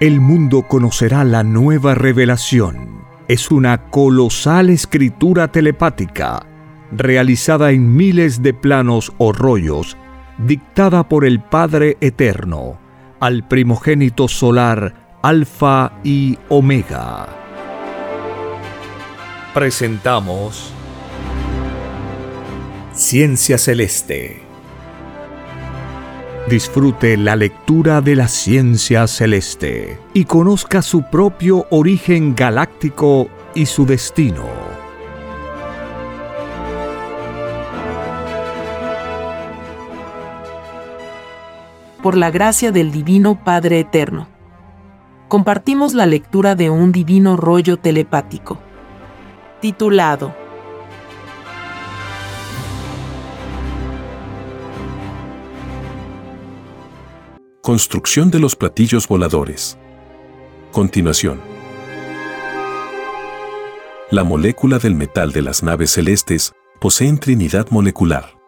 el mundo conocerá la nueva revelación. Es una colosal escritura telepática, realizada en miles de planos o rollos, dictada por el Padre Eterno, al primogénito solar Alfa y Omega. Presentamos Ciencia Celeste. Disfrute la lectura de la ciencia celeste y conozca su propio origen galáctico y su destino. Por la gracia del Divino Padre Eterno. Compartimos la lectura de un divino rollo telepático. Titulado Construcción de los platillos voladores. Continuación. La molécula del metal de las naves celestes poseen trinidad molecular.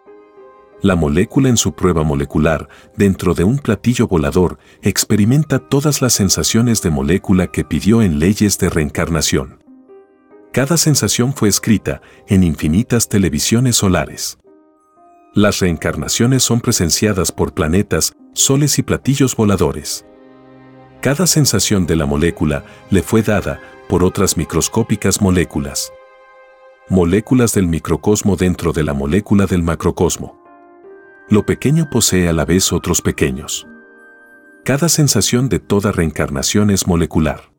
La molécula en su prueba molecular, dentro de un platillo volador, experimenta todas las sensaciones de molécula que pidió en leyes de reencarnación. Cada sensación fue escrita en infinitas televisiones solares. Las reencarnaciones son presenciadas por planetas, soles y platillos voladores. Cada sensación de la molécula le fue dada por otras microscópicas moléculas. Moléculas del microcosmo dentro de la molécula del macrocosmo. Lo pequeño posee a la vez otros pequeños. Cada sensación de toda reencarnación es molecular.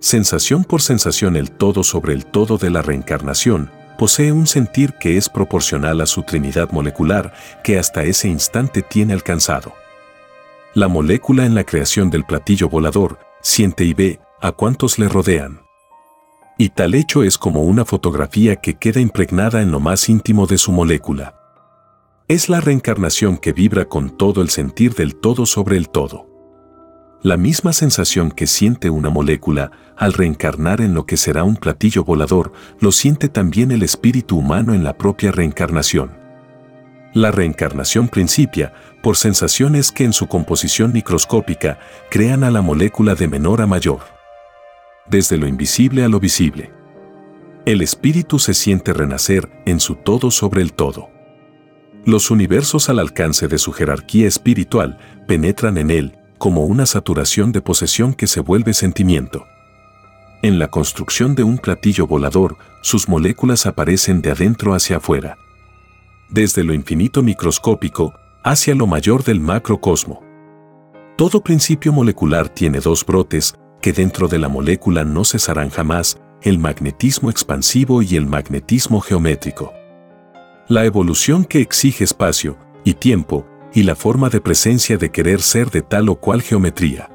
Sensación por sensación el todo sobre el todo de la reencarnación posee un sentir que es proporcional a su trinidad molecular que hasta ese instante tiene alcanzado. La molécula en la creación del platillo volador siente y ve a cuantos le rodean. Y tal hecho es como una fotografía que queda impregnada en lo más íntimo de su molécula. Es la reencarnación que vibra con todo el sentir del todo sobre el todo. La misma sensación que siente una molécula al reencarnar en lo que será un platillo volador, lo siente también el espíritu humano en la propia reencarnación. La reencarnación principia por sensaciones que en su composición microscópica crean a la molécula de menor a mayor. Desde lo invisible a lo visible. El espíritu se siente renacer en su todo sobre el todo. Los universos al alcance de su jerarquía espiritual penetran en él como una saturación de posesión que se vuelve sentimiento. En la construcción de un platillo volador, sus moléculas aparecen de adentro hacia afuera. Desde lo infinito microscópico hacia lo mayor del macrocosmo. Todo principio molecular tiene dos brotes que dentro de la molécula no cesarán jamás, el magnetismo expansivo y el magnetismo geométrico. La evolución que exige espacio y tiempo y la forma de presencia de querer ser de tal o cual geometría.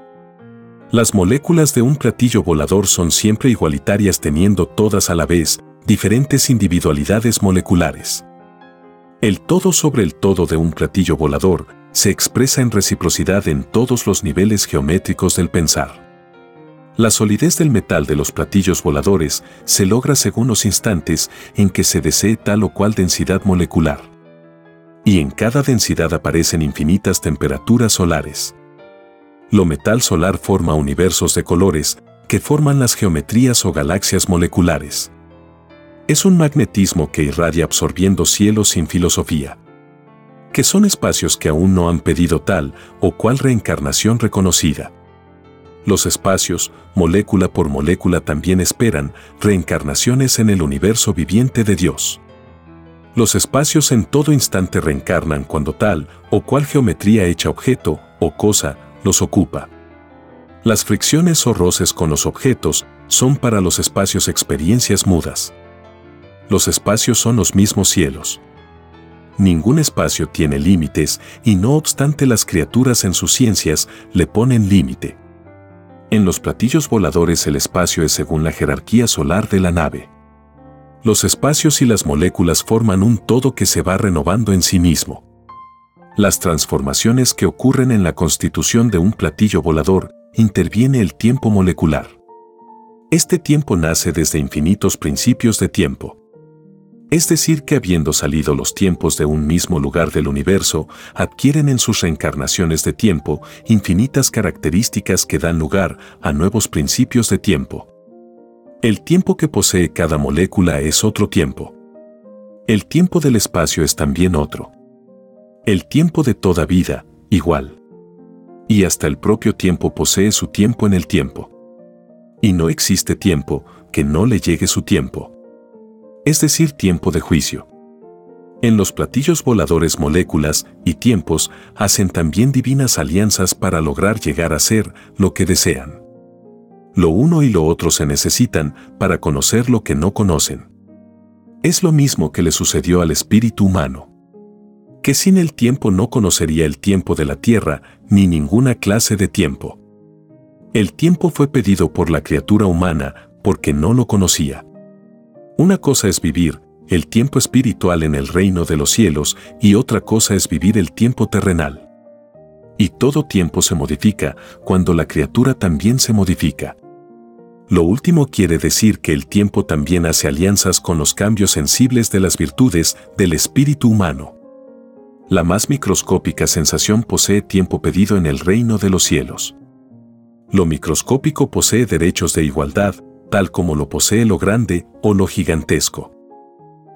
Las moléculas de un platillo volador son siempre igualitarias teniendo todas a la vez diferentes individualidades moleculares. El todo sobre el todo de un platillo volador se expresa en reciprocidad en todos los niveles geométricos del pensar. La solidez del metal de los platillos voladores se logra según los instantes en que se desee tal o cual densidad molecular y en cada densidad aparecen infinitas temperaturas solares. Lo metal solar forma universos de colores que forman las geometrías o galaxias moleculares. Es un magnetismo que irradia absorbiendo cielos sin filosofía. Que son espacios que aún no han pedido tal o cual reencarnación reconocida. Los espacios, molécula por molécula, también esperan reencarnaciones en el universo viviente de Dios. Los espacios en todo instante reencarnan cuando tal o cual geometría hecha objeto o cosa los ocupa. Las fricciones o roces con los objetos son para los espacios experiencias mudas. Los espacios son los mismos cielos. Ningún espacio tiene límites y no obstante las criaturas en sus ciencias le ponen límite. En los platillos voladores el espacio es según la jerarquía solar de la nave. Los espacios y las moléculas forman un todo que se va renovando en sí mismo. Las transformaciones que ocurren en la constitución de un platillo volador interviene el tiempo molecular. Este tiempo nace desde infinitos principios de tiempo. Es decir, que habiendo salido los tiempos de un mismo lugar del universo, adquieren en sus reencarnaciones de tiempo infinitas características que dan lugar a nuevos principios de tiempo. El tiempo que posee cada molécula es otro tiempo. El tiempo del espacio es también otro. El tiempo de toda vida, igual. Y hasta el propio tiempo posee su tiempo en el tiempo. Y no existe tiempo que no le llegue su tiempo. Es decir, tiempo de juicio. En los platillos voladores moléculas y tiempos hacen también divinas alianzas para lograr llegar a ser lo que desean. Lo uno y lo otro se necesitan para conocer lo que no conocen. Es lo mismo que le sucedió al espíritu humano. Que sin el tiempo no conocería el tiempo de la tierra ni ninguna clase de tiempo. El tiempo fue pedido por la criatura humana porque no lo conocía. Una cosa es vivir el tiempo espiritual en el reino de los cielos y otra cosa es vivir el tiempo terrenal. Y todo tiempo se modifica cuando la criatura también se modifica. Lo último quiere decir que el tiempo también hace alianzas con los cambios sensibles de las virtudes del espíritu humano. La más microscópica sensación posee tiempo pedido en el reino de los cielos. Lo microscópico posee derechos de igualdad, tal como lo posee lo grande o lo gigantesco.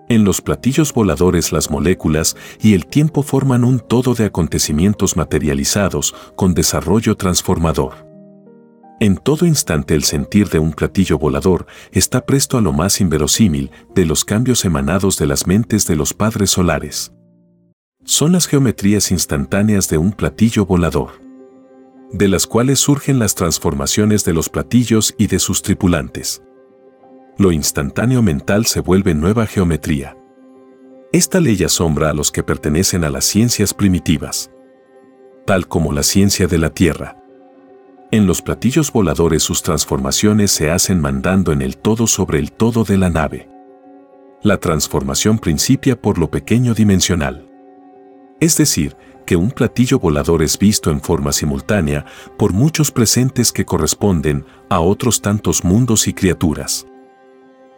En los platillos voladores las moléculas y el tiempo forman un todo de acontecimientos materializados con desarrollo transformador. En todo instante el sentir de un platillo volador está presto a lo más inverosímil de los cambios emanados de las mentes de los padres solares. Son las geometrías instantáneas de un platillo volador, de las cuales surgen las transformaciones de los platillos y de sus tripulantes. Lo instantáneo mental se vuelve nueva geometría. Esta ley asombra a los que pertenecen a las ciencias primitivas, tal como la ciencia de la Tierra en los platillos voladores sus transformaciones se hacen mandando en el todo sobre el todo de la nave. La transformación principia por lo pequeño dimensional. Es decir, que un platillo volador es visto en forma simultánea por muchos presentes que corresponden a otros tantos mundos y criaturas.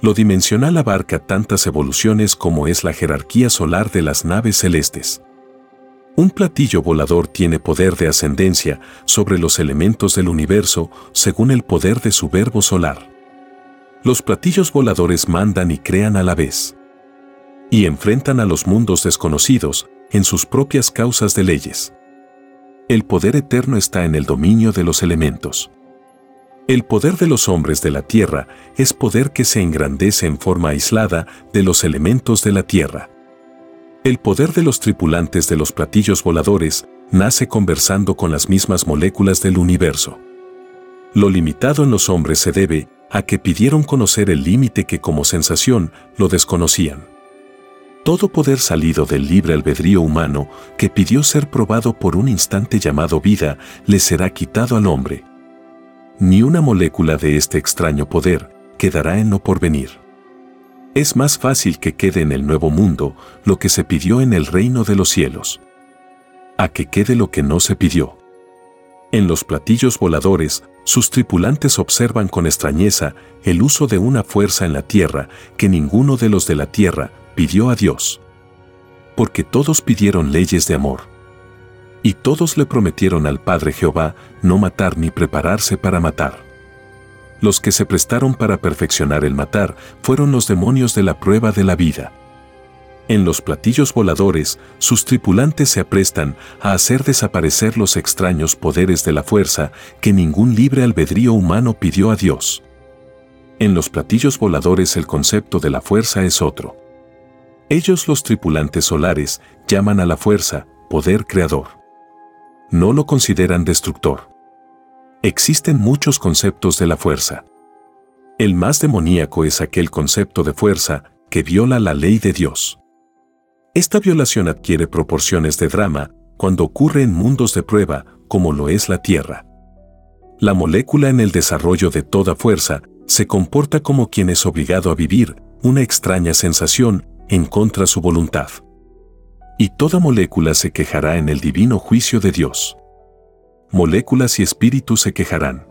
Lo dimensional abarca tantas evoluciones como es la jerarquía solar de las naves celestes. Un platillo volador tiene poder de ascendencia sobre los elementos del universo según el poder de su verbo solar. Los platillos voladores mandan y crean a la vez. Y enfrentan a los mundos desconocidos en sus propias causas de leyes. El poder eterno está en el dominio de los elementos. El poder de los hombres de la tierra es poder que se engrandece en forma aislada de los elementos de la tierra. El poder de los tripulantes de los platillos voladores nace conversando con las mismas moléculas del universo. Lo limitado en los hombres se debe a que pidieron conocer el límite que como sensación lo desconocían. Todo poder salido del libre albedrío humano que pidió ser probado por un instante llamado vida le será quitado al hombre. Ni una molécula de este extraño poder quedará en lo porvenir. Es más fácil que quede en el nuevo mundo lo que se pidió en el reino de los cielos. A que quede lo que no se pidió. En los platillos voladores, sus tripulantes observan con extrañeza el uso de una fuerza en la tierra que ninguno de los de la tierra pidió a Dios. Porque todos pidieron leyes de amor. Y todos le prometieron al Padre Jehová no matar ni prepararse para matar. Los que se prestaron para perfeccionar el matar fueron los demonios de la prueba de la vida. En los platillos voladores, sus tripulantes se aprestan a hacer desaparecer los extraños poderes de la fuerza que ningún libre albedrío humano pidió a Dios. En los platillos voladores el concepto de la fuerza es otro. Ellos los tripulantes solares llaman a la fuerza poder creador. No lo consideran destructor. Existen muchos conceptos de la fuerza. El más demoníaco es aquel concepto de fuerza que viola la ley de Dios. Esta violación adquiere proporciones de drama cuando ocurre en mundos de prueba como lo es la Tierra. La molécula en el desarrollo de toda fuerza se comporta como quien es obligado a vivir una extraña sensación en contra su voluntad. Y toda molécula se quejará en el divino juicio de Dios moléculas y espíritus se quejarán.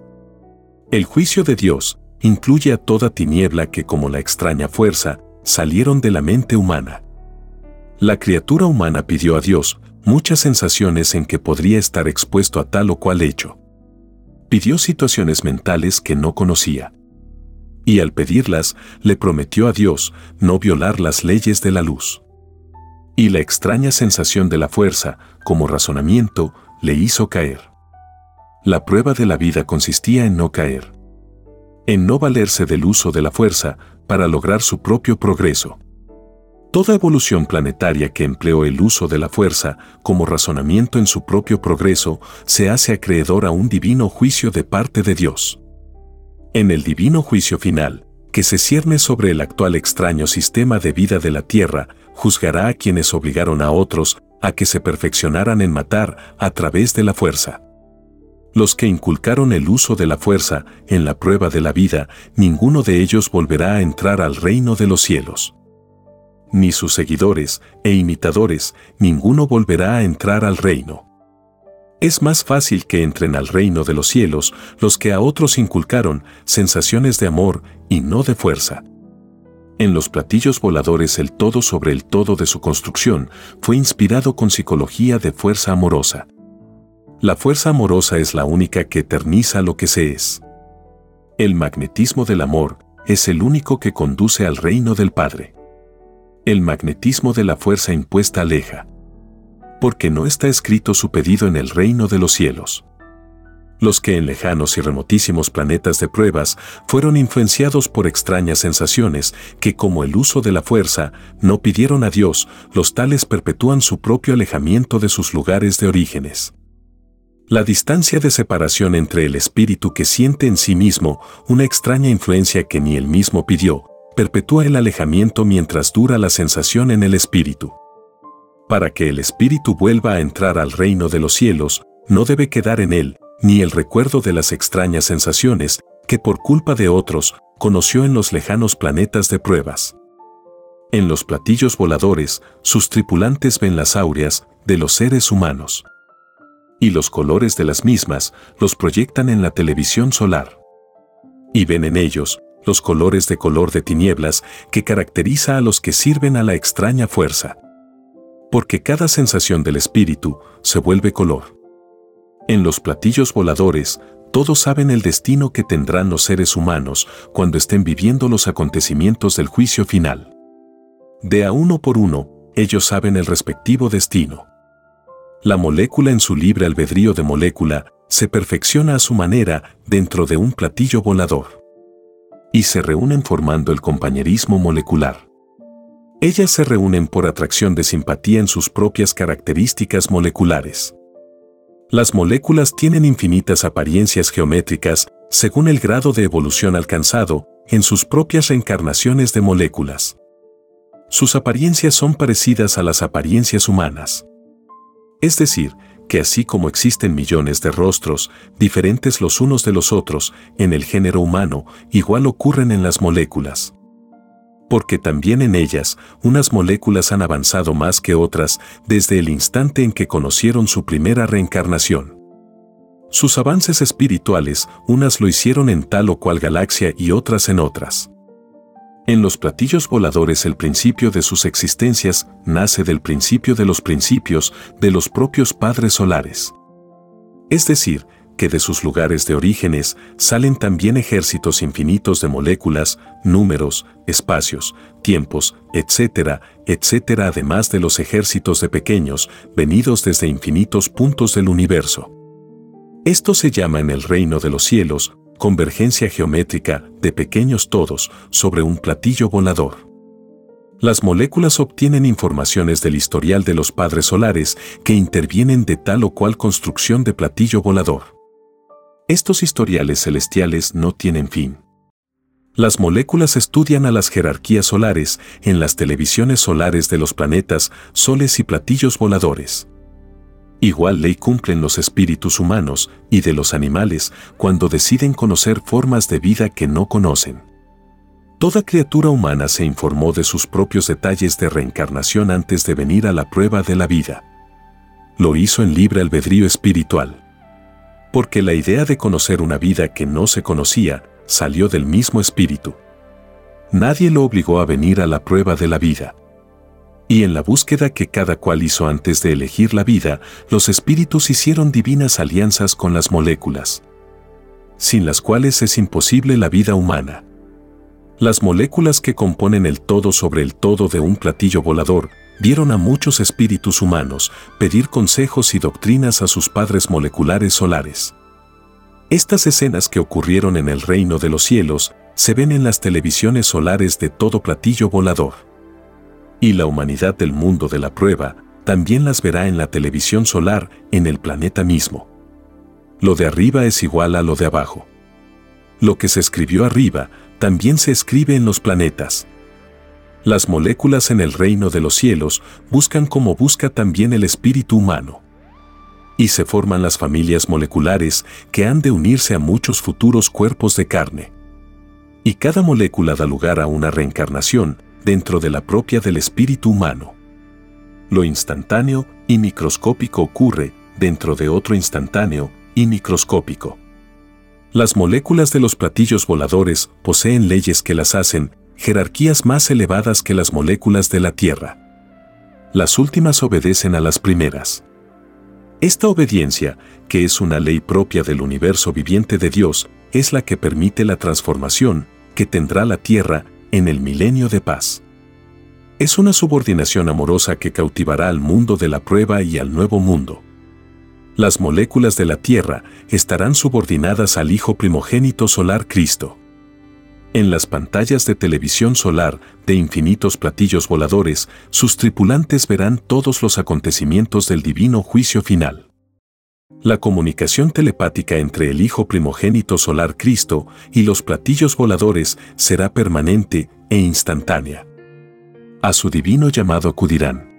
El juicio de Dios incluye a toda tiniebla que como la extraña fuerza salieron de la mente humana. La criatura humana pidió a Dios muchas sensaciones en que podría estar expuesto a tal o cual hecho. Pidió situaciones mentales que no conocía. Y al pedirlas, le prometió a Dios no violar las leyes de la luz. Y la extraña sensación de la fuerza, como razonamiento, le hizo caer. La prueba de la vida consistía en no caer. En no valerse del uso de la fuerza para lograr su propio progreso. Toda evolución planetaria que empleó el uso de la fuerza como razonamiento en su propio progreso se hace acreedor a un divino juicio de parte de Dios. En el divino juicio final, que se cierne sobre el actual extraño sistema de vida de la Tierra, juzgará a quienes obligaron a otros a que se perfeccionaran en matar a través de la fuerza. Los que inculcaron el uso de la fuerza en la prueba de la vida, ninguno de ellos volverá a entrar al reino de los cielos ni sus seguidores e imitadores, ninguno volverá a entrar al reino. Es más fácil que entren al reino de los cielos los que a otros inculcaron sensaciones de amor y no de fuerza. En los platillos voladores el todo sobre el todo de su construcción fue inspirado con psicología de fuerza amorosa. La fuerza amorosa es la única que eterniza lo que se es. El magnetismo del amor es el único que conduce al reino del Padre el magnetismo de la fuerza impuesta aleja. Porque no está escrito su pedido en el reino de los cielos. Los que en lejanos y remotísimos planetas de pruebas fueron influenciados por extrañas sensaciones que como el uso de la fuerza no pidieron a Dios, los tales perpetúan su propio alejamiento de sus lugares de orígenes. La distancia de separación entre el espíritu que siente en sí mismo una extraña influencia que ni él mismo pidió, perpetúa el alejamiento mientras dura la sensación en el espíritu. Para que el espíritu vuelva a entrar al reino de los cielos, no debe quedar en él ni el recuerdo de las extrañas sensaciones que por culpa de otros conoció en los lejanos planetas de pruebas. En los platillos voladores, sus tripulantes ven las áureas de los seres humanos. Y los colores de las mismas los proyectan en la televisión solar. Y ven en ellos los colores de color de tinieblas que caracteriza a los que sirven a la extraña fuerza. Porque cada sensación del espíritu se vuelve color. En los platillos voladores, todos saben el destino que tendrán los seres humanos cuando estén viviendo los acontecimientos del juicio final. De a uno por uno, ellos saben el respectivo destino. La molécula en su libre albedrío de molécula se perfecciona a su manera dentro de un platillo volador y se reúnen formando el compañerismo molecular. Ellas se reúnen por atracción de simpatía en sus propias características moleculares. Las moléculas tienen infinitas apariencias geométricas según el grado de evolución alcanzado en sus propias reencarnaciones de moléculas. Sus apariencias son parecidas a las apariencias humanas. Es decir, que así como existen millones de rostros, diferentes los unos de los otros, en el género humano, igual ocurren en las moléculas. Porque también en ellas, unas moléculas han avanzado más que otras desde el instante en que conocieron su primera reencarnación. Sus avances espirituales, unas lo hicieron en tal o cual galaxia y otras en otras. En los platillos voladores el principio de sus existencias nace del principio de los principios de los propios padres solares. Es decir, que de sus lugares de orígenes salen también ejércitos infinitos de moléculas, números, espacios, tiempos, etcétera, etcétera, además de los ejércitos de pequeños, venidos desde infinitos puntos del universo. Esto se llama en el reino de los cielos convergencia geométrica de pequeños todos sobre un platillo volador. Las moléculas obtienen informaciones del historial de los padres solares que intervienen de tal o cual construcción de platillo volador. Estos historiales celestiales no tienen fin. Las moléculas estudian a las jerarquías solares en las televisiones solares de los planetas, soles y platillos voladores. Igual ley cumplen los espíritus humanos y de los animales cuando deciden conocer formas de vida que no conocen. Toda criatura humana se informó de sus propios detalles de reencarnación antes de venir a la prueba de la vida. Lo hizo en libre albedrío espiritual. Porque la idea de conocer una vida que no se conocía salió del mismo espíritu. Nadie lo obligó a venir a la prueba de la vida. Y en la búsqueda que cada cual hizo antes de elegir la vida, los espíritus hicieron divinas alianzas con las moléculas, sin las cuales es imposible la vida humana. Las moléculas que componen el todo sobre el todo de un platillo volador vieron a muchos espíritus humanos pedir consejos y doctrinas a sus padres moleculares solares. Estas escenas que ocurrieron en el reino de los cielos se ven en las televisiones solares de todo platillo volador. Y la humanidad del mundo de la prueba también las verá en la televisión solar en el planeta mismo. Lo de arriba es igual a lo de abajo. Lo que se escribió arriba también se escribe en los planetas. Las moléculas en el reino de los cielos buscan como busca también el espíritu humano. Y se forman las familias moleculares que han de unirse a muchos futuros cuerpos de carne. Y cada molécula da lugar a una reencarnación dentro de la propia del espíritu humano. Lo instantáneo y microscópico ocurre dentro de otro instantáneo y microscópico. Las moléculas de los platillos voladores poseen leyes que las hacen jerarquías más elevadas que las moléculas de la Tierra. Las últimas obedecen a las primeras. Esta obediencia, que es una ley propia del universo viviente de Dios, es la que permite la transformación que tendrá la Tierra en el milenio de paz. Es una subordinación amorosa que cautivará al mundo de la prueba y al nuevo mundo. Las moléculas de la Tierra estarán subordinadas al Hijo primogénito solar Cristo. En las pantallas de televisión solar de infinitos platillos voladores, sus tripulantes verán todos los acontecimientos del divino juicio final. La comunicación telepática entre el Hijo primogénito solar Cristo y los platillos voladores será permanente e instantánea. A su divino llamado acudirán.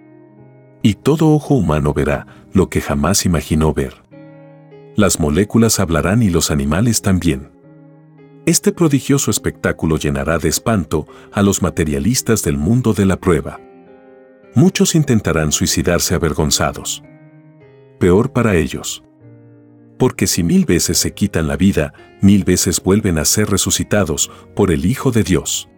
Y todo ojo humano verá lo que jamás imaginó ver. Las moléculas hablarán y los animales también. Este prodigioso espectáculo llenará de espanto a los materialistas del mundo de la prueba. Muchos intentarán suicidarse avergonzados. Peor para ellos. Porque si mil veces se quitan la vida, mil veces vuelven a ser resucitados por el Hijo de Dios.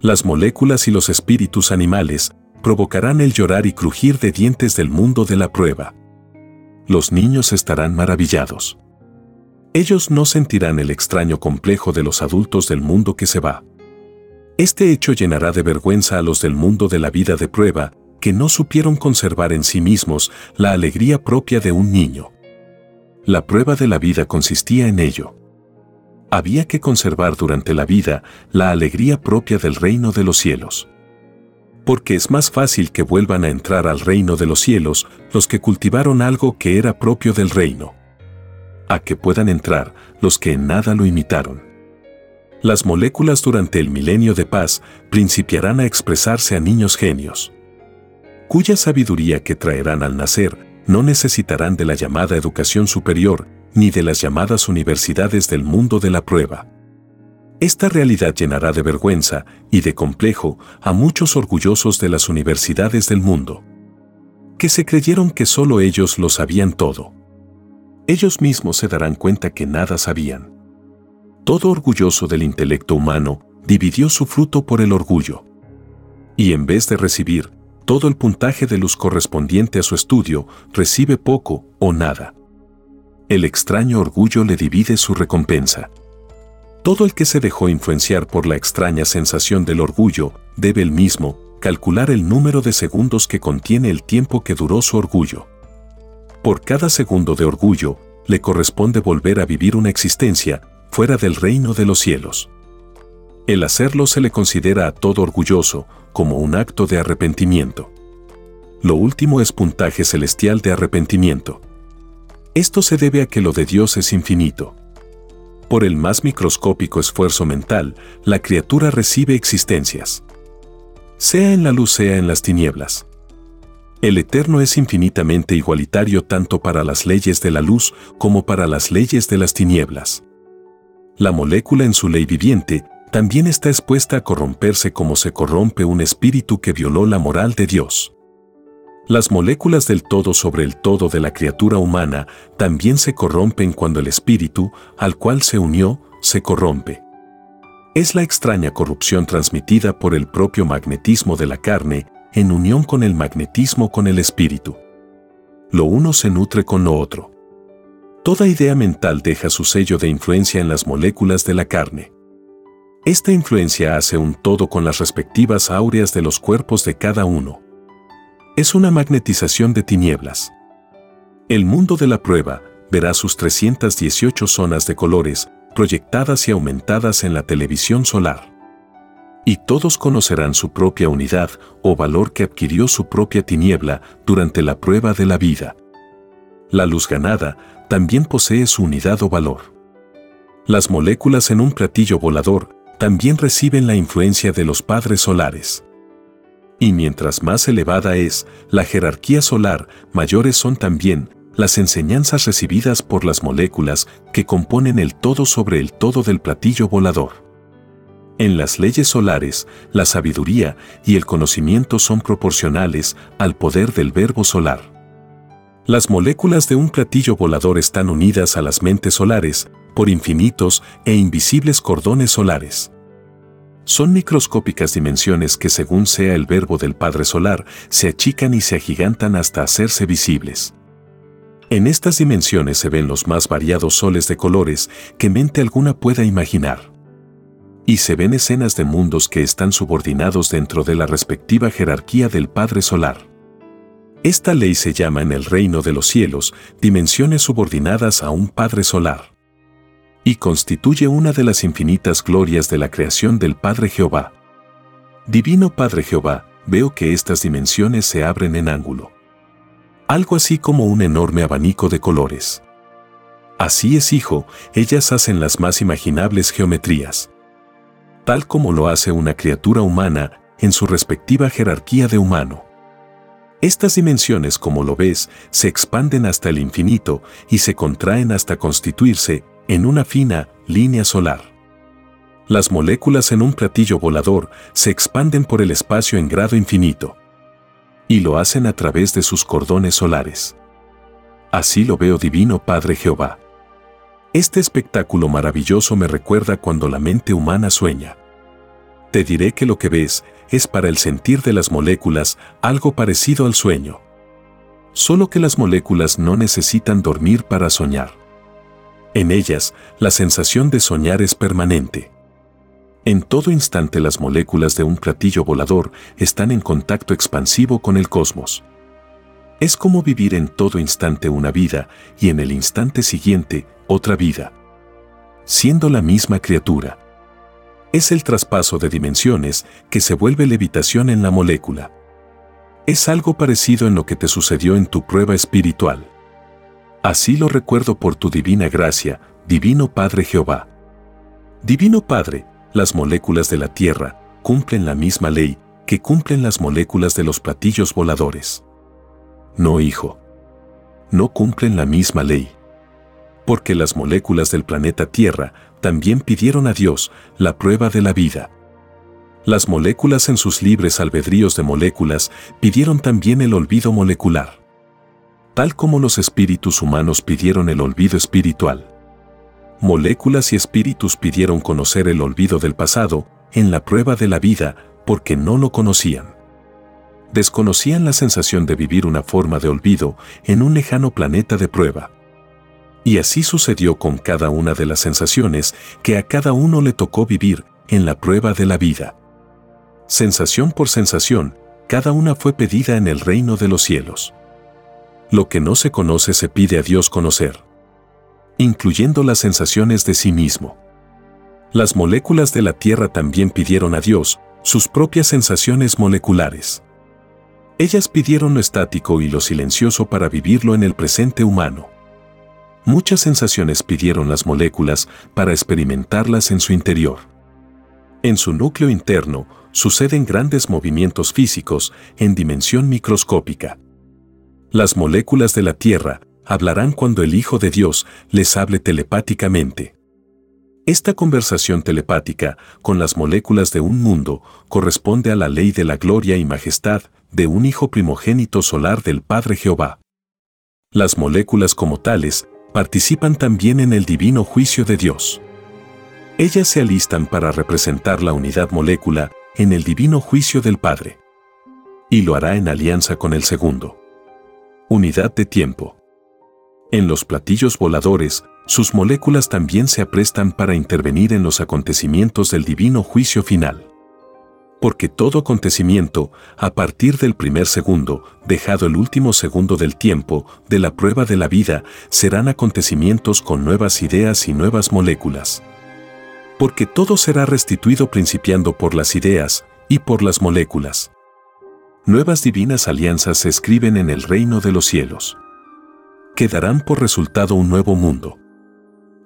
Las moléculas y los espíritus animales provocarán el llorar y crujir de dientes del mundo de la prueba. Los niños estarán maravillados. Ellos no sentirán el extraño complejo de los adultos del mundo que se va. Este hecho llenará de vergüenza a los del mundo de la vida de prueba, que no supieron conservar en sí mismos la alegría propia de un niño. La prueba de la vida consistía en ello. Había que conservar durante la vida la alegría propia del reino de los cielos. Porque es más fácil que vuelvan a entrar al reino de los cielos los que cultivaron algo que era propio del reino a que puedan entrar los que en nada lo imitaron. Las moléculas durante el milenio de paz principiarán a expresarse a niños genios, cuya sabiduría que traerán al nacer no necesitarán de la llamada educación superior ni de las llamadas universidades del mundo de la prueba. Esta realidad llenará de vergüenza y de complejo a muchos orgullosos de las universidades del mundo, que se creyeron que solo ellos lo sabían todo ellos mismos se darán cuenta que nada sabían. Todo orgulloso del intelecto humano dividió su fruto por el orgullo. Y en vez de recibir todo el puntaje de luz correspondiente a su estudio, recibe poco o nada. El extraño orgullo le divide su recompensa. Todo el que se dejó influenciar por la extraña sensación del orgullo debe el mismo calcular el número de segundos que contiene el tiempo que duró su orgullo. Por cada segundo de orgullo, le corresponde volver a vivir una existencia fuera del reino de los cielos. El hacerlo se le considera a todo orgulloso como un acto de arrepentimiento. Lo último es puntaje celestial de arrepentimiento. Esto se debe a que lo de Dios es infinito. Por el más microscópico esfuerzo mental, la criatura recibe existencias. Sea en la luz, sea en las tinieblas. El Eterno es infinitamente igualitario tanto para las leyes de la luz como para las leyes de las tinieblas. La molécula en su ley viviente también está expuesta a corromperse como se corrompe un espíritu que violó la moral de Dios. Las moléculas del todo sobre el todo de la criatura humana también se corrompen cuando el espíritu, al cual se unió, se corrompe. Es la extraña corrupción transmitida por el propio magnetismo de la carne en unión con el magnetismo con el espíritu. Lo uno se nutre con lo otro. Toda idea mental deja su sello de influencia en las moléculas de la carne. Esta influencia hace un todo con las respectivas áureas de los cuerpos de cada uno. Es una magnetización de tinieblas. El mundo de la prueba verá sus 318 zonas de colores proyectadas y aumentadas en la televisión solar y todos conocerán su propia unidad o valor que adquirió su propia tiniebla durante la prueba de la vida. La luz ganada también posee su unidad o valor. Las moléculas en un platillo volador también reciben la influencia de los padres solares. Y mientras más elevada es la jerarquía solar, mayores son también las enseñanzas recibidas por las moléculas que componen el todo sobre el todo del platillo volador. En las leyes solares, la sabiduría y el conocimiento son proporcionales al poder del verbo solar. Las moléculas de un platillo volador están unidas a las mentes solares por infinitos e invisibles cordones solares. Son microscópicas dimensiones que según sea el verbo del Padre Solar, se achican y se agigantan hasta hacerse visibles. En estas dimensiones se ven los más variados soles de colores que mente alguna pueda imaginar y se ven escenas de mundos que están subordinados dentro de la respectiva jerarquía del Padre Solar. Esta ley se llama en el reino de los cielos dimensiones subordinadas a un Padre Solar. Y constituye una de las infinitas glorias de la creación del Padre Jehová. Divino Padre Jehová, veo que estas dimensiones se abren en ángulo. Algo así como un enorme abanico de colores. Así es, hijo, ellas hacen las más imaginables geometrías tal como lo hace una criatura humana en su respectiva jerarquía de humano. Estas dimensiones, como lo ves, se expanden hasta el infinito y se contraen hasta constituirse en una fina línea solar. Las moléculas en un platillo volador se expanden por el espacio en grado infinito. Y lo hacen a través de sus cordones solares. Así lo veo divino Padre Jehová. Este espectáculo maravilloso me recuerda cuando la mente humana sueña. Te diré que lo que ves es para el sentir de las moléculas algo parecido al sueño. Solo que las moléculas no necesitan dormir para soñar. En ellas, la sensación de soñar es permanente. En todo instante las moléculas de un platillo volador están en contacto expansivo con el cosmos. Es como vivir en todo instante una vida y en el instante siguiente otra vida. Siendo la misma criatura. Es el traspaso de dimensiones que se vuelve levitación en la molécula. Es algo parecido en lo que te sucedió en tu prueba espiritual. Así lo recuerdo por tu divina gracia, Divino Padre Jehová. Divino Padre, las moléculas de la Tierra cumplen la misma ley que cumplen las moléculas de los platillos voladores. No, hijo. No cumplen la misma ley. Porque las moléculas del planeta Tierra también pidieron a Dios la prueba de la vida. Las moléculas en sus libres albedríos de moléculas pidieron también el olvido molecular. Tal como los espíritus humanos pidieron el olvido espiritual. Moléculas y espíritus pidieron conocer el olvido del pasado en la prueba de la vida porque no lo conocían desconocían la sensación de vivir una forma de olvido en un lejano planeta de prueba. Y así sucedió con cada una de las sensaciones que a cada uno le tocó vivir en la prueba de la vida. Sensación por sensación, cada una fue pedida en el reino de los cielos. Lo que no se conoce se pide a Dios conocer, incluyendo las sensaciones de sí mismo. Las moléculas de la Tierra también pidieron a Dios sus propias sensaciones moleculares. Ellas pidieron lo estático y lo silencioso para vivirlo en el presente humano. Muchas sensaciones pidieron las moléculas para experimentarlas en su interior. En su núcleo interno suceden grandes movimientos físicos en dimensión microscópica. Las moléculas de la Tierra hablarán cuando el Hijo de Dios les hable telepáticamente. Esta conversación telepática con las moléculas de un mundo corresponde a la ley de la gloria y majestad de un Hijo primogénito solar del Padre Jehová. Las moléculas como tales participan también en el divino juicio de Dios. Ellas se alistan para representar la unidad molécula en el divino juicio del Padre. Y lo hará en alianza con el segundo. Unidad de tiempo. En los platillos voladores, sus moléculas también se aprestan para intervenir en los acontecimientos del divino juicio final. Porque todo acontecimiento, a partir del primer segundo, dejado el último segundo del tiempo, de la prueba de la vida, serán acontecimientos con nuevas ideas y nuevas moléculas porque todo será restituido principiando por las ideas y por las moléculas. Nuevas divinas alianzas se escriben en el reino de los cielos. Quedarán por resultado un nuevo mundo.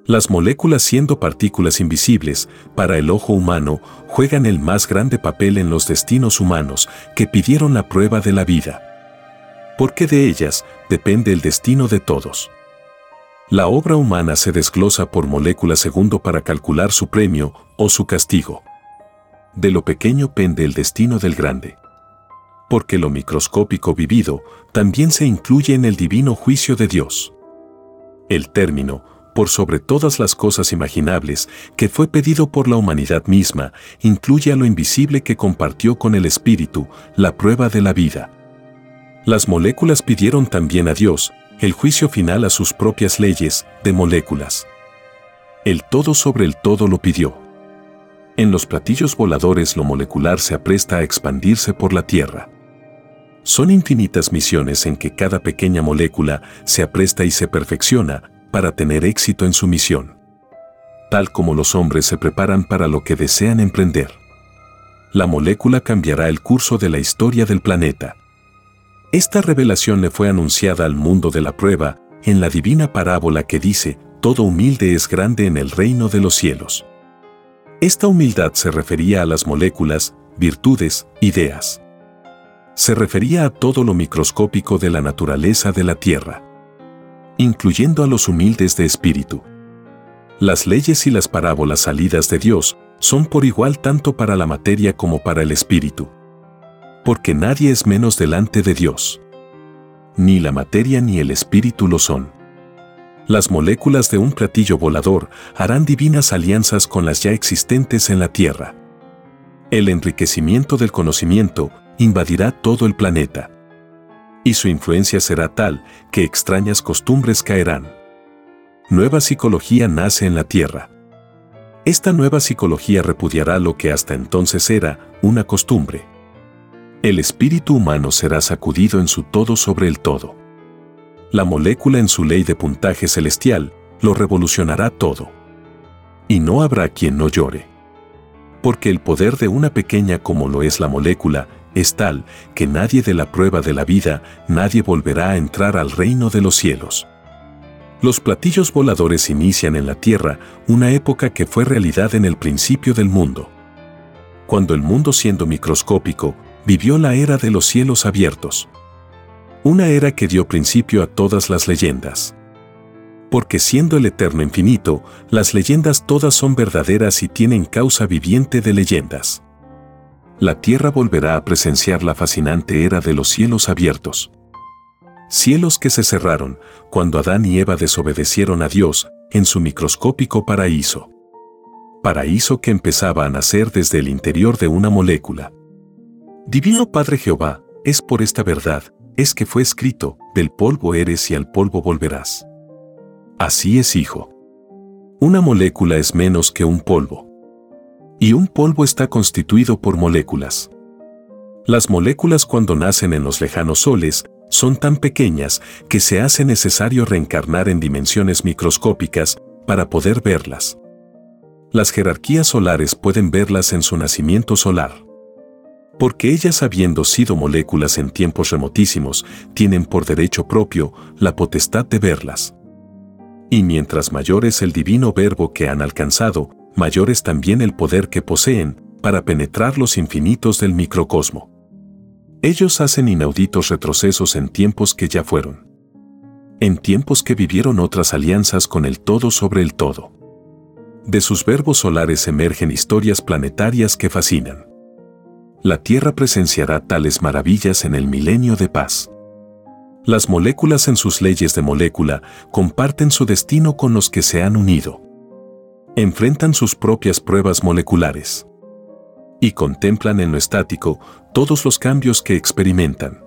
Las moléculas siendo partículas invisibles, para el ojo humano, juegan el más grande papel en los destinos humanos que pidieron la prueba de la vida. Porque de ellas depende el destino de todos. La obra humana se desglosa por molécula segundo para calcular su premio o su castigo. De lo pequeño pende el destino del grande. Porque lo microscópico vivido también se incluye en el divino juicio de Dios. El término, por sobre todas las cosas imaginables, que fue pedido por la humanidad misma, incluye a lo invisible que compartió con el Espíritu, la prueba de la vida. Las moléculas pidieron también a Dios, el juicio final a sus propias leyes de moléculas. El todo sobre el todo lo pidió. En los platillos voladores lo molecular se apresta a expandirse por la Tierra. Son infinitas misiones en que cada pequeña molécula se apresta y se perfecciona para tener éxito en su misión. Tal como los hombres se preparan para lo que desean emprender. La molécula cambiará el curso de la historia del planeta. Esta revelación le fue anunciada al mundo de la prueba en la divina parábola que dice, todo humilde es grande en el reino de los cielos. Esta humildad se refería a las moléculas, virtudes, ideas. Se refería a todo lo microscópico de la naturaleza de la Tierra, incluyendo a los humildes de espíritu. Las leyes y las parábolas salidas de Dios son por igual tanto para la materia como para el espíritu porque nadie es menos delante de Dios. Ni la materia ni el espíritu lo son. Las moléculas de un platillo volador harán divinas alianzas con las ya existentes en la Tierra. El enriquecimiento del conocimiento invadirá todo el planeta. Y su influencia será tal que extrañas costumbres caerán. Nueva psicología nace en la Tierra. Esta nueva psicología repudiará lo que hasta entonces era una costumbre el espíritu humano será sacudido en su todo sobre el todo. La molécula en su ley de puntaje celestial lo revolucionará todo. Y no habrá quien no llore. Porque el poder de una pequeña como lo es la molécula es tal que nadie de la prueba de la vida, nadie volverá a entrar al reino de los cielos. Los platillos voladores inician en la Tierra una época que fue realidad en el principio del mundo. Cuando el mundo siendo microscópico, vivió la era de los cielos abiertos. Una era que dio principio a todas las leyendas. Porque siendo el eterno infinito, las leyendas todas son verdaderas y tienen causa viviente de leyendas. La tierra volverá a presenciar la fascinante era de los cielos abiertos. Cielos que se cerraron cuando Adán y Eva desobedecieron a Dios en su microscópico paraíso. Paraíso que empezaba a nacer desde el interior de una molécula. Divino Padre Jehová, es por esta verdad, es que fue escrito, del polvo eres y al polvo volverás. Así es, hijo. Una molécula es menos que un polvo. Y un polvo está constituido por moléculas. Las moléculas cuando nacen en los lejanos soles, son tan pequeñas que se hace necesario reencarnar en dimensiones microscópicas para poder verlas. Las jerarquías solares pueden verlas en su nacimiento solar porque ellas habiendo sido moléculas en tiempos remotísimos, tienen por derecho propio la potestad de verlas. Y mientras mayor es el divino verbo que han alcanzado, mayor es también el poder que poseen para penetrar los infinitos del microcosmo. Ellos hacen inauditos retrocesos en tiempos que ya fueron. En tiempos que vivieron otras alianzas con el todo sobre el todo. De sus verbos solares emergen historias planetarias que fascinan la Tierra presenciará tales maravillas en el milenio de paz. Las moléculas en sus leyes de molécula comparten su destino con los que se han unido. Enfrentan sus propias pruebas moleculares y contemplan en lo estático todos los cambios que experimentan.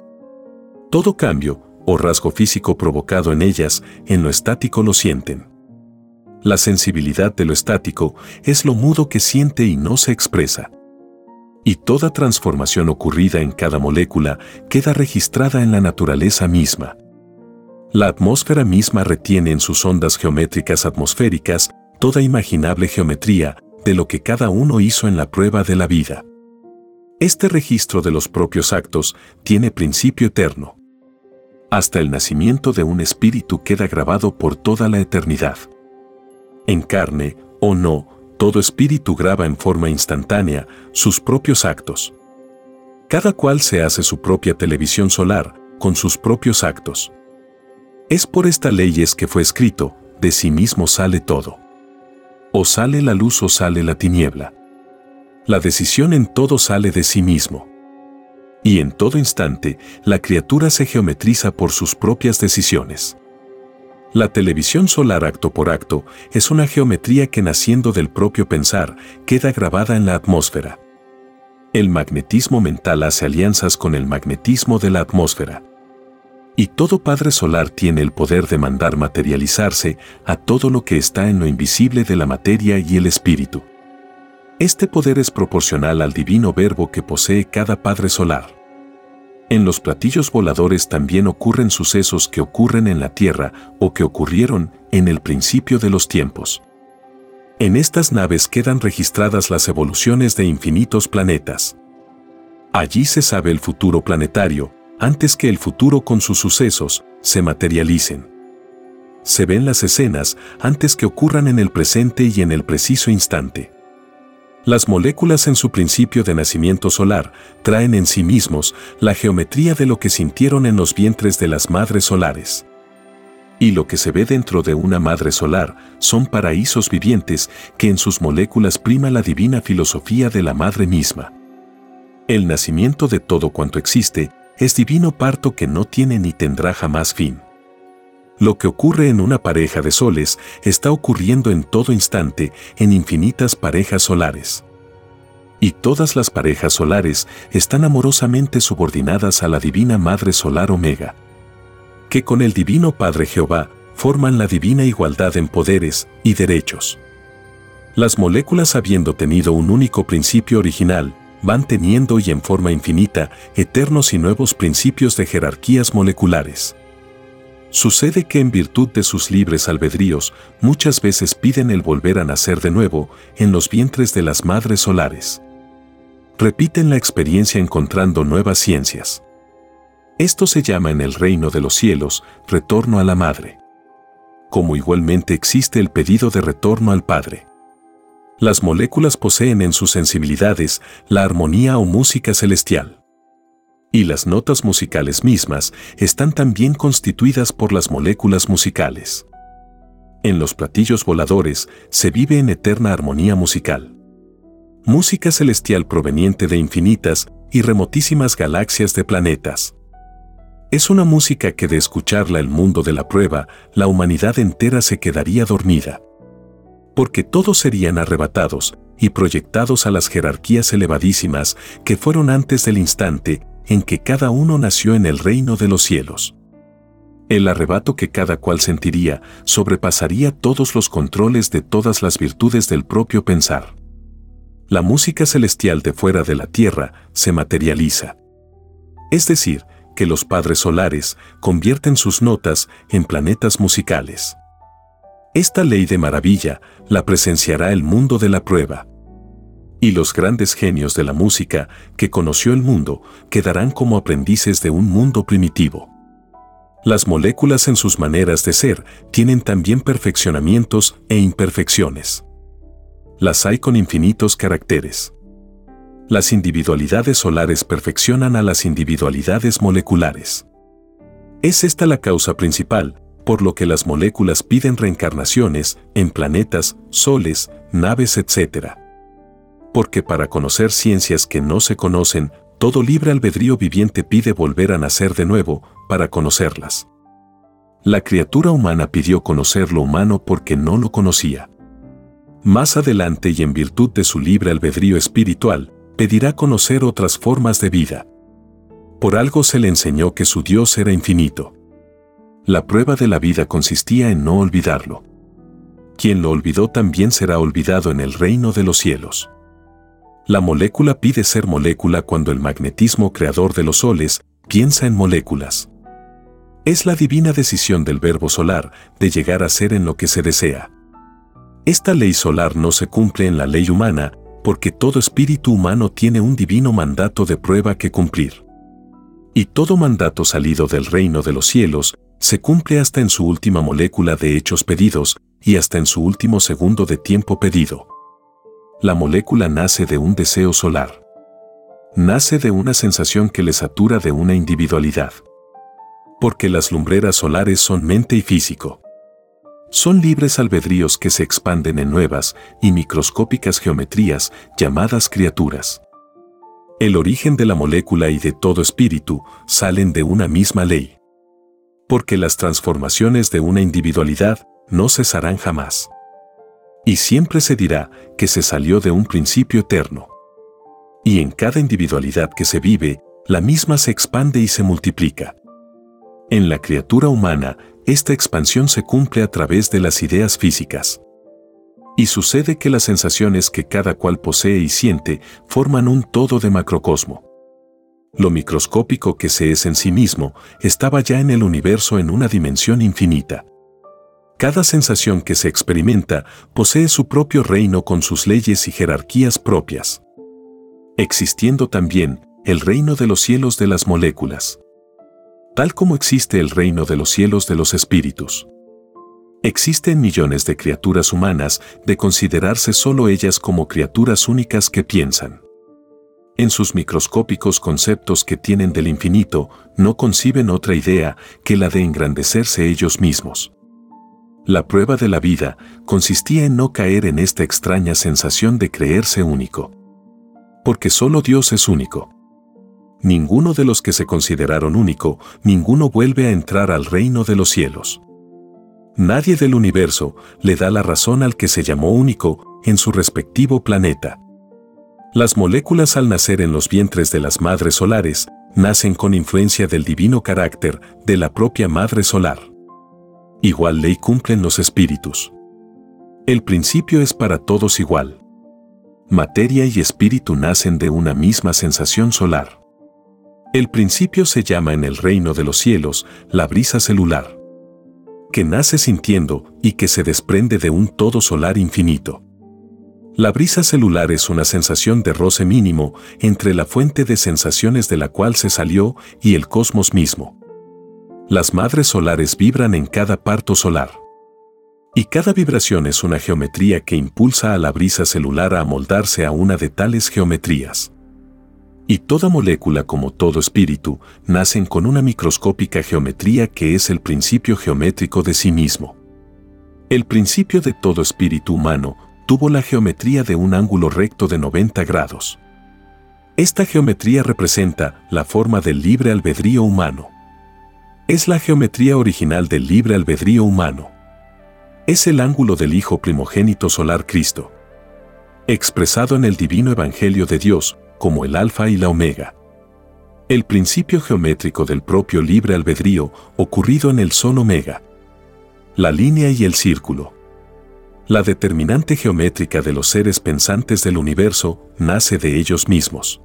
Todo cambio o rasgo físico provocado en ellas en lo estático lo sienten. La sensibilidad de lo estático es lo mudo que siente y no se expresa. Y toda transformación ocurrida en cada molécula queda registrada en la naturaleza misma. La atmósfera misma retiene en sus ondas geométricas atmosféricas toda imaginable geometría de lo que cada uno hizo en la prueba de la vida. Este registro de los propios actos tiene principio eterno. Hasta el nacimiento de un espíritu queda grabado por toda la eternidad. En carne o no, todo espíritu graba en forma instantánea sus propios actos. Cada cual se hace su propia televisión solar con sus propios actos. Es por esta ley es que fue escrito, de sí mismo sale todo. O sale la luz o sale la tiniebla. La decisión en todo sale de sí mismo. Y en todo instante, la criatura se geometriza por sus propias decisiones. La televisión solar acto por acto es una geometría que naciendo del propio pensar queda grabada en la atmósfera. El magnetismo mental hace alianzas con el magnetismo de la atmósfera. Y todo Padre Solar tiene el poder de mandar materializarse a todo lo que está en lo invisible de la materia y el espíritu. Este poder es proporcional al divino verbo que posee cada Padre Solar. En los platillos voladores también ocurren sucesos que ocurren en la Tierra o que ocurrieron en el principio de los tiempos. En estas naves quedan registradas las evoluciones de infinitos planetas. Allí se sabe el futuro planetario, antes que el futuro con sus sucesos se materialicen. Se ven las escenas antes que ocurran en el presente y en el preciso instante. Las moléculas en su principio de nacimiento solar traen en sí mismos la geometría de lo que sintieron en los vientres de las madres solares. Y lo que se ve dentro de una madre solar son paraísos vivientes que en sus moléculas prima la divina filosofía de la madre misma. El nacimiento de todo cuanto existe es divino parto que no tiene ni tendrá jamás fin. Lo que ocurre en una pareja de soles está ocurriendo en todo instante en infinitas parejas solares. Y todas las parejas solares están amorosamente subordinadas a la Divina Madre Solar Omega, que con el Divino Padre Jehová forman la divina igualdad en poderes y derechos. Las moléculas habiendo tenido un único principio original, van teniendo y en forma infinita eternos y nuevos principios de jerarquías moleculares. Sucede que en virtud de sus libres albedríos, muchas veces piden el volver a nacer de nuevo en los vientres de las madres solares. Repiten la experiencia encontrando nuevas ciencias. Esto se llama en el reino de los cielos retorno a la madre. Como igualmente existe el pedido de retorno al Padre. Las moléculas poseen en sus sensibilidades la armonía o música celestial y las notas musicales mismas están también constituidas por las moléculas musicales. En los platillos voladores se vive en eterna armonía musical. Música celestial proveniente de infinitas y remotísimas galaxias de planetas. Es una música que de escucharla el mundo de la prueba, la humanidad entera se quedaría dormida. Porque todos serían arrebatados y proyectados a las jerarquías elevadísimas que fueron antes del instante en que cada uno nació en el reino de los cielos. El arrebato que cada cual sentiría sobrepasaría todos los controles de todas las virtudes del propio pensar. La música celestial de fuera de la tierra se materializa. Es decir, que los padres solares convierten sus notas en planetas musicales. Esta ley de maravilla la presenciará el mundo de la prueba y los grandes genios de la música que conoció el mundo quedarán como aprendices de un mundo primitivo. Las moléculas en sus maneras de ser tienen también perfeccionamientos e imperfecciones. Las hay con infinitos caracteres. Las individualidades solares perfeccionan a las individualidades moleculares. Es esta la causa principal, por lo que las moléculas piden reencarnaciones en planetas, soles, naves, etc porque para conocer ciencias que no se conocen, todo libre albedrío viviente pide volver a nacer de nuevo para conocerlas. La criatura humana pidió conocer lo humano porque no lo conocía. Más adelante y en virtud de su libre albedrío espiritual, pedirá conocer otras formas de vida. Por algo se le enseñó que su Dios era infinito. La prueba de la vida consistía en no olvidarlo. Quien lo olvidó también será olvidado en el reino de los cielos. La molécula pide ser molécula cuando el magnetismo creador de los soles piensa en moléculas. Es la divina decisión del verbo solar de llegar a ser en lo que se desea. Esta ley solar no se cumple en la ley humana porque todo espíritu humano tiene un divino mandato de prueba que cumplir. Y todo mandato salido del reino de los cielos se cumple hasta en su última molécula de hechos pedidos y hasta en su último segundo de tiempo pedido. La molécula nace de un deseo solar. Nace de una sensación que le satura de una individualidad. Porque las lumbreras solares son mente y físico. Son libres albedríos que se expanden en nuevas y microscópicas geometrías llamadas criaturas. El origen de la molécula y de todo espíritu salen de una misma ley porque las transformaciones de una individualidad no cesarán jamás. Y siempre se dirá que se salió de un principio eterno. Y en cada individualidad que se vive, la misma se expande y se multiplica. En la criatura humana, esta expansión se cumple a través de las ideas físicas. Y sucede que las sensaciones que cada cual posee y siente forman un todo de macrocosmo. Lo microscópico que se es en sí mismo estaba ya en el universo en una dimensión infinita. Cada sensación que se experimenta posee su propio reino con sus leyes y jerarquías propias. Existiendo también el reino de los cielos de las moléculas. Tal como existe el reino de los cielos de los espíritus. Existen millones de criaturas humanas de considerarse solo ellas como criaturas únicas que piensan en sus microscópicos conceptos que tienen del infinito, no conciben otra idea que la de engrandecerse ellos mismos. La prueba de la vida consistía en no caer en esta extraña sensación de creerse único. Porque solo Dios es único. Ninguno de los que se consideraron único, ninguno vuelve a entrar al reino de los cielos. Nadie del universo le da la razón al que se llamó único en su respectivo planeta. Las moléculas al nacer en los vientres de las madres solares, nacen con influencia del divino carácter de la propia madre solar. Igual ley cumplen los espíritus. El principio es para todos igual. Materia y espíritu nacen de una misma sensación solar. El principio se llama en el reino de los cielos la brisa celular, que nace sintiendo y que se desprende de un todo solar infinito. La brisa celular es una sensación de roce mínimo entre la fuente de sensaciones de la cual se salió y el cosmos mismo. Las madres solares vibran en cada parto solar. Y cada vibración es una geometría que impulsa a la brisa celular a amoldarse a una de tales geometrías. Y toda molécula como todo espíritu nacen con una microscópica geometría que es el principio geométrico de sí mismo. El principio de todo espíritu humano tuvo la geometría de un ángulo recto de 90 grados. Esta geometría representa la forma del libre albedrío humano. Es la geometría original del libre albedrío humano. Es el ángulo del Hijo primogénito solar Cristo, expresado en el divino Evangelio de Dios como el Alfa y la Omega. El principio geométrico del propio libre albedrío ocurrido en el Sol Omega. La línea y el círculo. La determinante geométrica de los seres pensantes del universo nace de ellos mismos.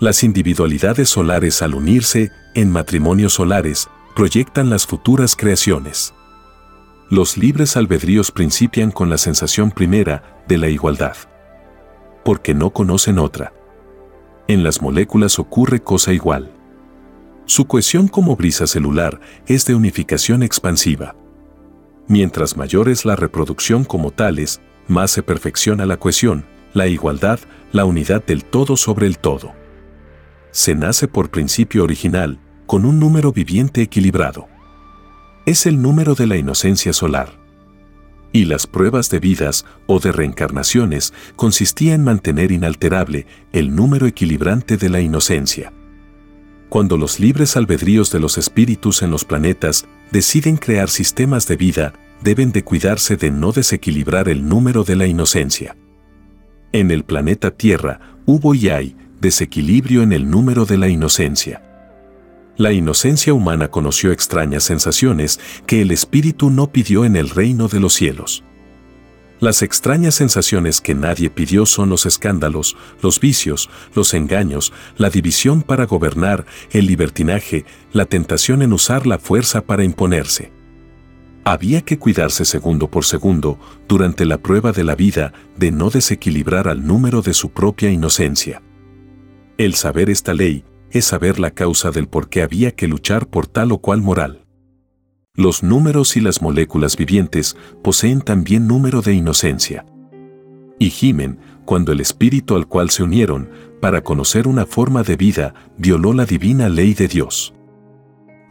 Las individualidades solares al unirse en matrimonios solares proyectan las futuras creaciones. Los libres albedríos principian con la sensación primera de la igualdad. Porque no conocen otra. En las moléculas ocurre cosa igual. Su cohesión como brisa celular es de unificación expansiva. Mientras mayor es la reproducción como tales, más se perfecciona la cohesión, la igualdad, la unidad del todo sobre el todo. Se nace por principio original, con un número viviente equilibrado. Es el número de la inocencia solar. Y las pruebas de vidas o de reencarnaciones consistían en mantener inalterable el número equilibrante de la inocencia. Cuando los libres albedríos de los espíritus en los planetas deciden crear sistemas de vida deben de cuidarse de no desequilibrar el número de la inocencia. En el planeta Tierra hubo y hay desequilibrio en el número de la inocencia. La inocencia humana conoció extrañas sensaciones que el espíritu no pidió en el reino de los cielos. Las extrañas sensaciones que nadie pidió son los escándalos, los vicios, los engaños, la división para gobernar, el libertinaje, la tentación en usar la fuerza para imponerse. Había que cuidarse segundo por segundo, durante la prueba de la vida, de no desequilibrar al número de su propia inocencia. El saber esta ley es saber la causa del por qué había que luchar por tal o cual moral. Los números y las moléculas vivientes poseen también número de inocencia. Y gimen cuando el espíritu al cual se unieron, para conocer una forma de vida, violó la divina ley de Dios.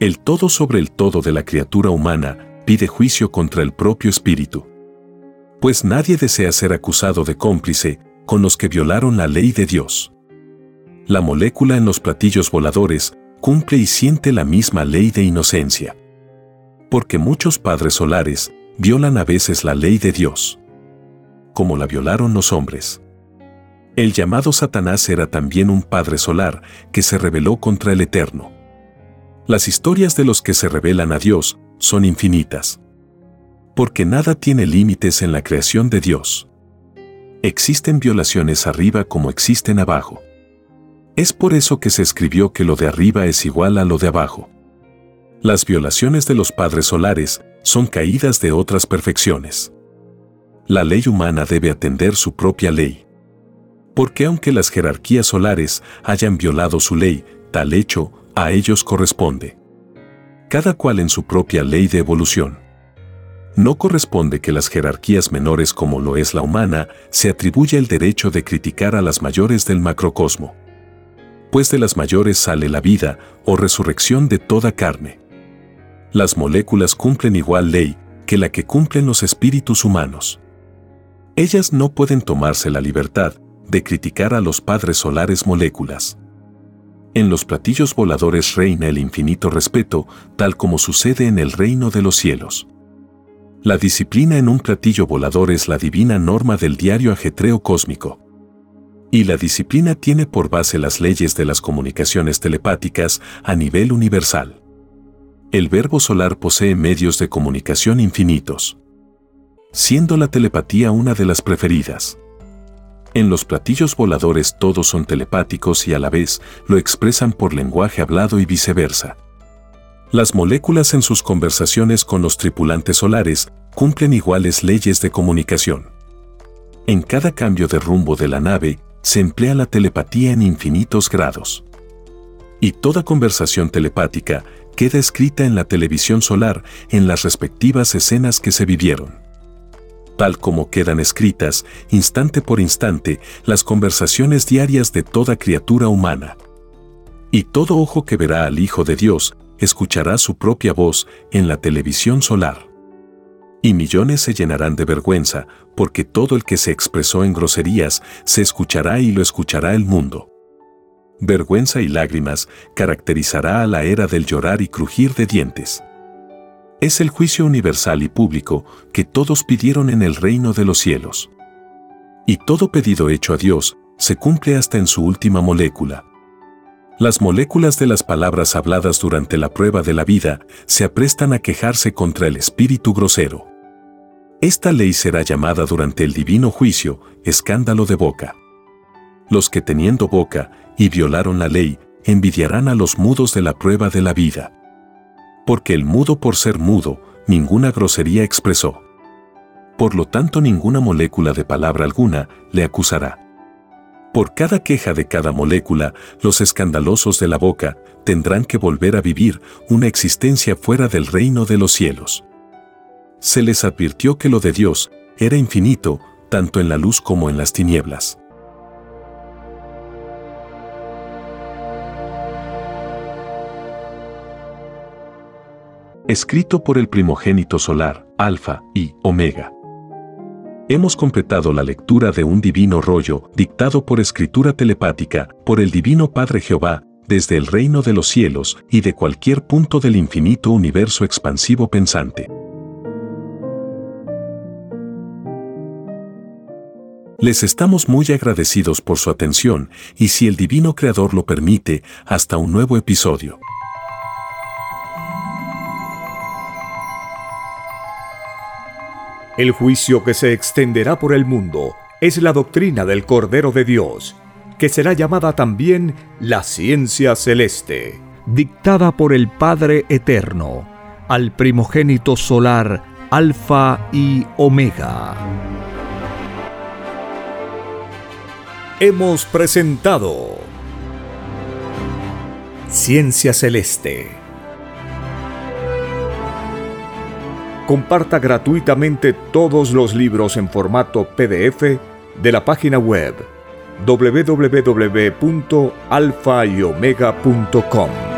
El todo sobre el todo de la criatura humana pide juicio contra el propio espíritu. Pues nadie desea ser acusado de cómplice con los que violaron la ley de Dios. La molécula en los platillos voladores cumple y siente la misma ley de inocencia porque muchos padres solares violan a veces la ley de Dios, como la violaron los hombres. El llamado Satanás era también un padre solar que se rebeló contra el Eterno. Las historias de los que se rebelan a Dios son infinitas. Porque nada tiene límites en la creación de Dios. Existen violaciones arriba como existen abajo. Es por eso que se escribió que lo de arriba es igual a lo de abajo. Las violaciones de los padres solares son caídas de otras perfecciones. La ley humana debe atender su propia ley. Porque aunque las jerarquías solares hayan violado su ley, tal hecho a ellos corresponde. Cada cual en su propia ley de evolución. No corresponde que las jerarquías menores como lo es la humana se atribuya el derecho de criticar a las mayores del macrocosmo. Pues de las mayores sale la vida o resurrección de toda carne las moléculas cumplen igual ley que la que cumplen los espíritus humanos. Ellas no pueden tomarse la libertad de criticar a los padres solares moléculas. En los platillos voladores reina el infinito respeto, tal como sucede en el reino de los cielos. La disciplina en un platillo volador es la divina norma del diario ajetreo cósmico. Y la disciplina tiene por base las leyes de las comunicaciones telepáticas a nivel universal el verbo solar posee medios de comunicación infinitos, siendo la telepatía una de las preferidas. En los platillos voladores todos son telepáticos y a la vez lo expresan por lenguaje hablado y viceversa. Las moléculas en sus conversaciones con los tripulantes solares cumplen iguales leyes de comunicación. En cada cambio de rumbo de la nave se emplea la telepatía en infinitos grados. Y toda conversación telepática queda escrita en la televisión solar en las respectivas escenas que se vivieron. Tal como quedan escritas, instante por instante, las conversaciones diarias de toda criatura humana. Y todo ojo que verá al Hijo de Dios, escuchará su propia voz en la televisión solar. Y millones se llenarán de vergüenza, porque todo el que se expresó en groserías se escuchará y lo escuchará el mundo vergüenza y lágrimas caracterizará a la era del llorar y crujir de dientes. Es el juicio universal y público que todos pidieron en el reino de los cielos. Y todo pedido hecho a Dios se cumple hasta en su última molécula. Las moléculas de las palabras habladas durante la prueba de la vida se aprestan a quejarse contra el espíritu grosero. Esta ley será llamada durante el divino juicio escándalo de boca. Los que teniendo boca y violaron la ley, envidiarán a los mudos de la prueba de la vida. Porque el mudo por ser mudo, ninguna grosería expresó. Por lo tanto ninguna molécula de palabra alguna le acusará. Por cada queja de cada molécula, los escandalosos de la boca tendrán que volver a vivir una existencia fuera del reino de los cielos. Se les advirtió que lo de Dios era infinito, tanto en la luz como en las tinieblas. escrito por el primogénito solar, Alfa y Omega. Hemos completado la lectura de un divino rollo, dictado por escritura telepática, por el Divino Padre Jehová, desde el reino de los cielos y de cualquier punto del infinito universo expansivo pensante. Les estamos muy agradecidos por su atención y si el Divino Creador lo permite, hasta un nuevo episodio. El juicio que se extenderá por el mundo es la doctrina del Cordero de Dios, que será llamada también la ciencia celeste, dictada por el Padre Eterno, al primogénito solar Alfa y Omega. hemos presentado Ciencia Celeste. Comparta gratuitamente todos los libros en formato PDF de la página web www.alfayomega.com.